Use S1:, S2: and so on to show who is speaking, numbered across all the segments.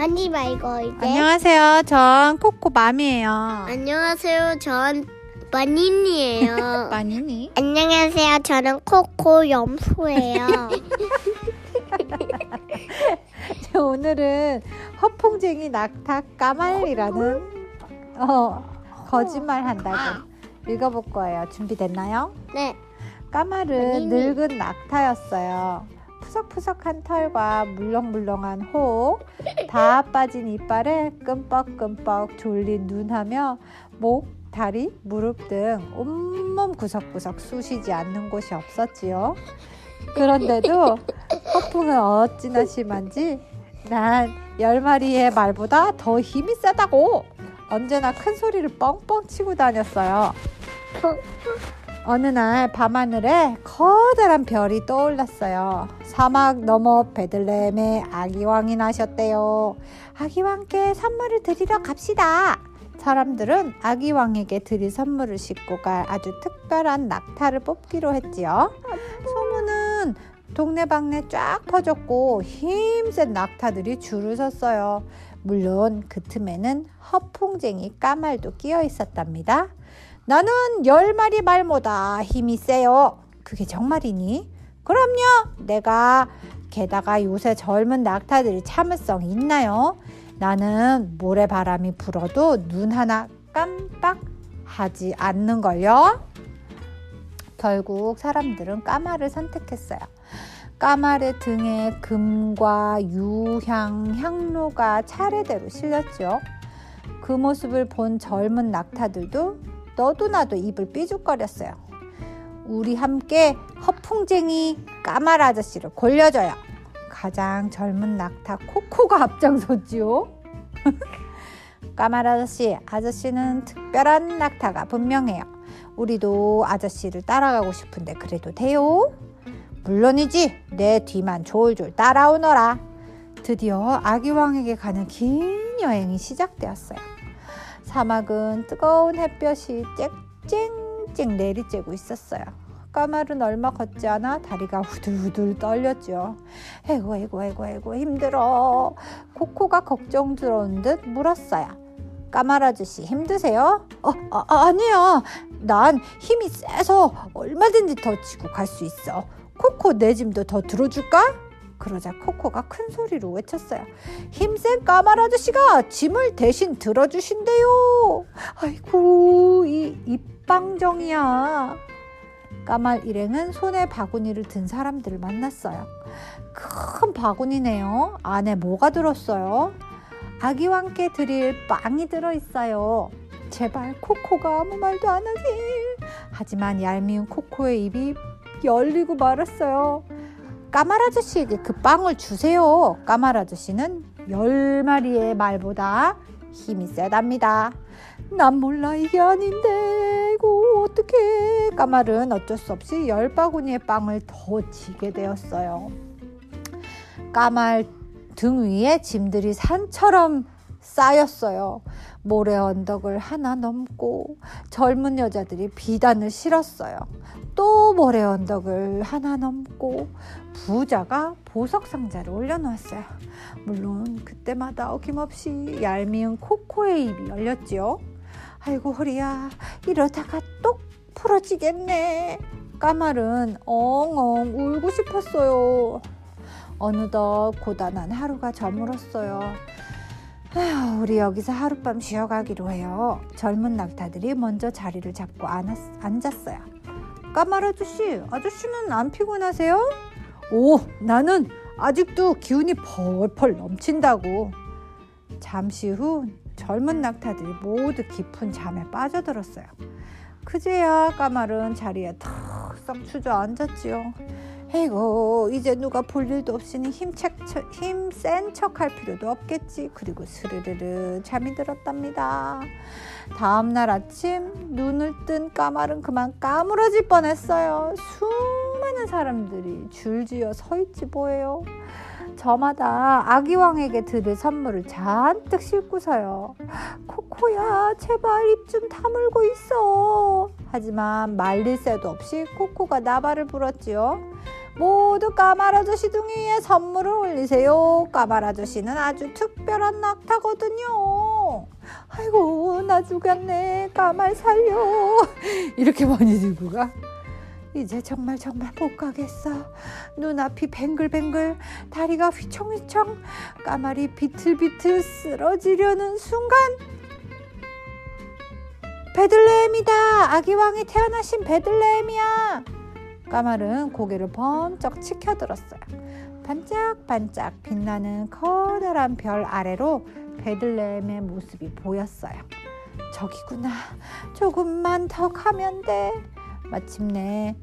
S1: 아니 말고 이제
S2: 안녕하세요. 전 코코맘이에요.
S1: 안녕하세요. 전 마니니예요.
S2: 마니니?
S1: 안녕하세요. 저는 코코 염소예요.
S2: 오늘은 허풍쟁이 낙타 까말리라는 어, 거짓말 한다고 읽어볼 거예요. 준비됐나요?
S1: 네.
S2: 까말은. 늙은 낙타였어요. 푸석푸석한 털과 물렁물렁한 호, 다 빠진 이빨에 끔뻑끔뻑 졸린 눈하며 목, 다리, 무릎 등 온몸 구석구석 쑤시지 않는 곳이 없었지요. 그런데도 허풍은 어찌나 심한지 난 열 마리의 말보다 더 힘이 세다고 언제나 큰 소리를 뻥뻥 치고 다녔어요. 어느 날 밤하늘에 커다란 별이 떠올랐어요. 사막 너머 베들레헴에 아기왕이 나셨대요. 아기왕께 선물을 드리러 갑시다. 사람들은 아기왕에게 드릴 선물을 싣고 갈 아주 특별한 낙타를 뽑기로 했지요. 소문은 동네방네 쫙 퍼졌고 힘센 낙타들이 줄을 섰어요. 물론 그 틈에는 허풍쟁이 까말도 끼어 있었답니다. 나는 열 마리 말보다 힘이 세요. 그게 정말이니? 그럼요. 내가 게다가 요새 젊은 낙타들이 참을성이 있나요? 나는 모래바람이 불어도 눈 하나 깜빡하지 않는걸요. 결국 사람들은 까마를 선택했어요. 까말의 등에 금과 유향, 향로가 차례대로 실렸죠. 그 모습을 본 젊은 낙타들도 너도 나도 입을 삐죽거렸어요. 우리 함께 허풍쟁이 까말 아저씨를 골려줘요. 가장 젊은 낙타 코코가 앞장섰지요. 까말 아저씨, 아저씨는 특별한 낙타가 분명해요. 우리도 아저씨를 따라가고 싶은데 그래도 돼요? 물론이지. 내 뒤만 졸졸 따라오너라. 드디어 아기왕에게 가는 긴 여행이 시작되었어요. 사막은 뜨거운 햇볕이 쨍쨍쨍 내리쬐고 있었어요. 까말은 얼마 걷지 않아 다리가 후들후들 떨렸죠. 에고 에고 에고 에고 힘들어. 코코가 걱정스러운 듯 물었어요. 까말 아저씨 힘드세요? 어, 아, 아니야. 난 힘이 세서 얼마든지 더 지고 갈 수 있어. 코코 내 짐도 더 들어줄까? 그러자 코코가 큰 소리로 외쳤어요. 힘센 까말 아저씨가 짐을 대신 들어주신대요. 아이고 이 입방정이야. 까말 일행은 손에 바구니를 든 사람들을 만났어요. 큰 바구니네요. 안에 뭐가 들었어요? 아기와 함께 드릴 빵이 들어있어요. 제발 코코가 아무 말도 안 하지. 하지만 얄미운 코코의 입이 열리고 말았어요. 까말 아저씨에게 그 빵을 주세요. 까말 아저씨는 열 마리의 말보다 힘이 세답니다. 난 몰라 이게 아닌데 이거 어떡해. 까말은 어쩔 수 없이 열 바구니의 빵을 더 지게 되었어요. 까말 등 위에 짐들이 산처럼 쌓였어요. 모래 언덕을 하나 넘고 젊은 여자들이 비단을 실었어요. 또 모래 언덕을 하나 넘고 부자가 보석 상자를 올려놓았어요. 물론 그때마다 어김없이 얄미운 코코의 입이 열렸지요. 아이고 허리야 이러다가 똑 부러지겠네. 까말은 엉엉 울고 싶었어요. 어느덧 고단한 하루가 저물었어요. 아휴, 우리 여기서 하룻밤 쉬어가기로 해요. 젊은 낙타들이 먼저 자리를 잡고 앉았, 앉았어요. 까말 아저씨, 아저씨는 안 피곤하세요? 오, 나는 아직도 기운이 펄펄 넘친다고. 잠시 후 젊은 낙타들이 모두 깊은 잠에 빠져들었어요. 그제야 까말은 자리에 턱 썩 주저앉았지요. 에이고 이제 누가 볼 일도 없으니 힘센 척 할 필요도 없겠지. 그리고 스르르르 잠이 들었답니다. 다음날 아침 눈을 뜬 까말은 그만 까무러질 뻔했어요. 수많은 사람들이 줄지어 서 있지 뭐예요. 저마다 아기왕에게 드릴 선물을 잔뜩 싣고서요. 코코야, 제발 입 좀 다물고 있어. 하지만 말릴 새도 없이 코코가 나발을 불었지요. 모두 등 위에 선물을 올리세요. 까말 아저씨는 아주 특별한 낙타거든요. 아이고 나 죽였네. 까말 살려. 이렇게 많이 들고 가. 이제 정말 정말 못 가겠어. 눈앞이 뱅글뱅글, 다리가 휘청휘청, 까말이 비틀비틀 쓰러지려는 순간 베들레헴이다. 아기 왕이 태어나신 베들레헴이야. 까말은 고개를 번쩍 치켜들었어요. 반짝반짝 빛나는 커다란 별 아래로 베들레헴의 모습이 보였어요. 저기구나. 조금만 더 가면 돼. 마침내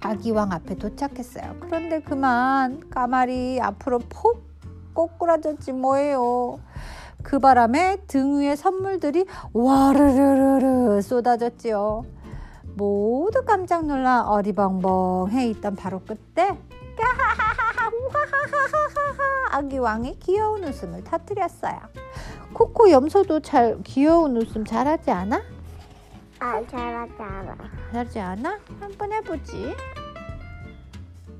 S2: 아기왕 앞에 도착했어요. 그런데 그만 까말이 앞으로 폭 꼬꾸라졌지 뭐예요. 그 바람에 등 위에 선물들이 와르르르르 쏟아졌지요. 모두 깜짝 놀라 어리벙벙해 있던 바로 그때 까하하하하 우하하하하하 아기 왕이 귀여운 웃음을 터뜨렸어요. 코코 염소도 잘 귀여운 웃음 잘하지 않아?
S1: 아, 잘하지 않아.
S2: 잘하지 않아? 한번 해보지.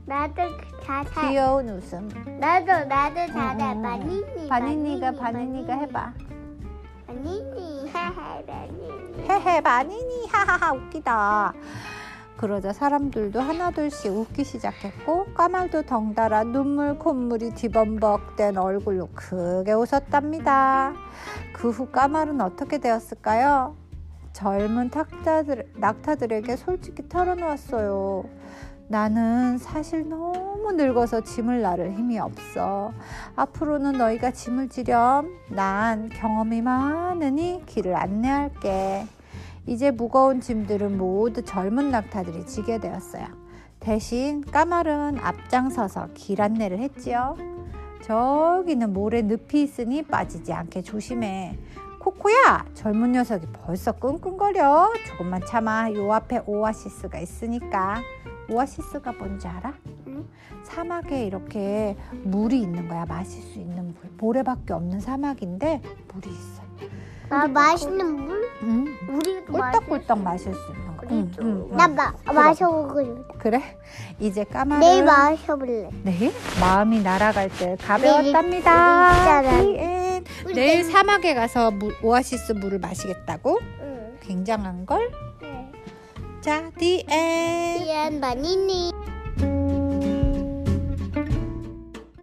S1: 나도 잘 잘.
S2: 귀여운 웃음.
S1: 나도 나도 잘해.
S2: 응, 응, 응.
S1: 바니니.
S2: 바니니가 바니니가 해봐.
S1: 바니니. 하하 바니니.
S2: 헤헤 바니니 하하하 웃기다. 그러자 사람들도 하나둘씩 웃기 시작했고 까말도 덩달아 눈물 콧물이 뒤범벅된 얼굴로 크게 웃었답니다. 그 후 까말은 어떻게 되었을까요? 젊은 탁자들, 낙타들에게 솔직히 털어놓았어요. 나는 사실 너무 늙어서 짐을 나를 힘이 없어. 앞으로는 너희가 짐을 지렴. 난 경험이 많으니 길을 안내할게. 이제 무거운 짐들은 모두 젊은 낙타들이 지게 되었어요. 대신 까말은 앞장서서 길 안내를 했지요. 저기는 모래 늪이 있으니 빠지지 않게 조심해. 코코야, 젊은 녀석이 벌써 끙끙거려. 조금만 참아. 요 앞에 오아시스가 있으니까. 오아시스가 뭔지 알아?
S1: 응.
S2: 사막에 이렇게 물이 있는 거야. 마실 수 있는 물. 모래밖에 없는 사막인데 물이 있어.
S1: 나 맛있는 물?
S2: 응.
S1: 우리도
S2: 꿀떡꿀떡 마실 수 있는 거. 응, 응, 응.
S1: 나 마, 마셔보고 싶다.
S2: 그래? 이제 까마를
S1: 내일 마셔볼래.
S2: 내일 마음이 날아갈 듯 가벼웠답니다.
S1: 내일 있잖아.
S2: 사막에 가서 물, 오아시스 물을 마시겠다고?
S1: 응.
S2: 굉장한 걸.
S1: 네.
S2: 자, end.
S1: 미안 바니니.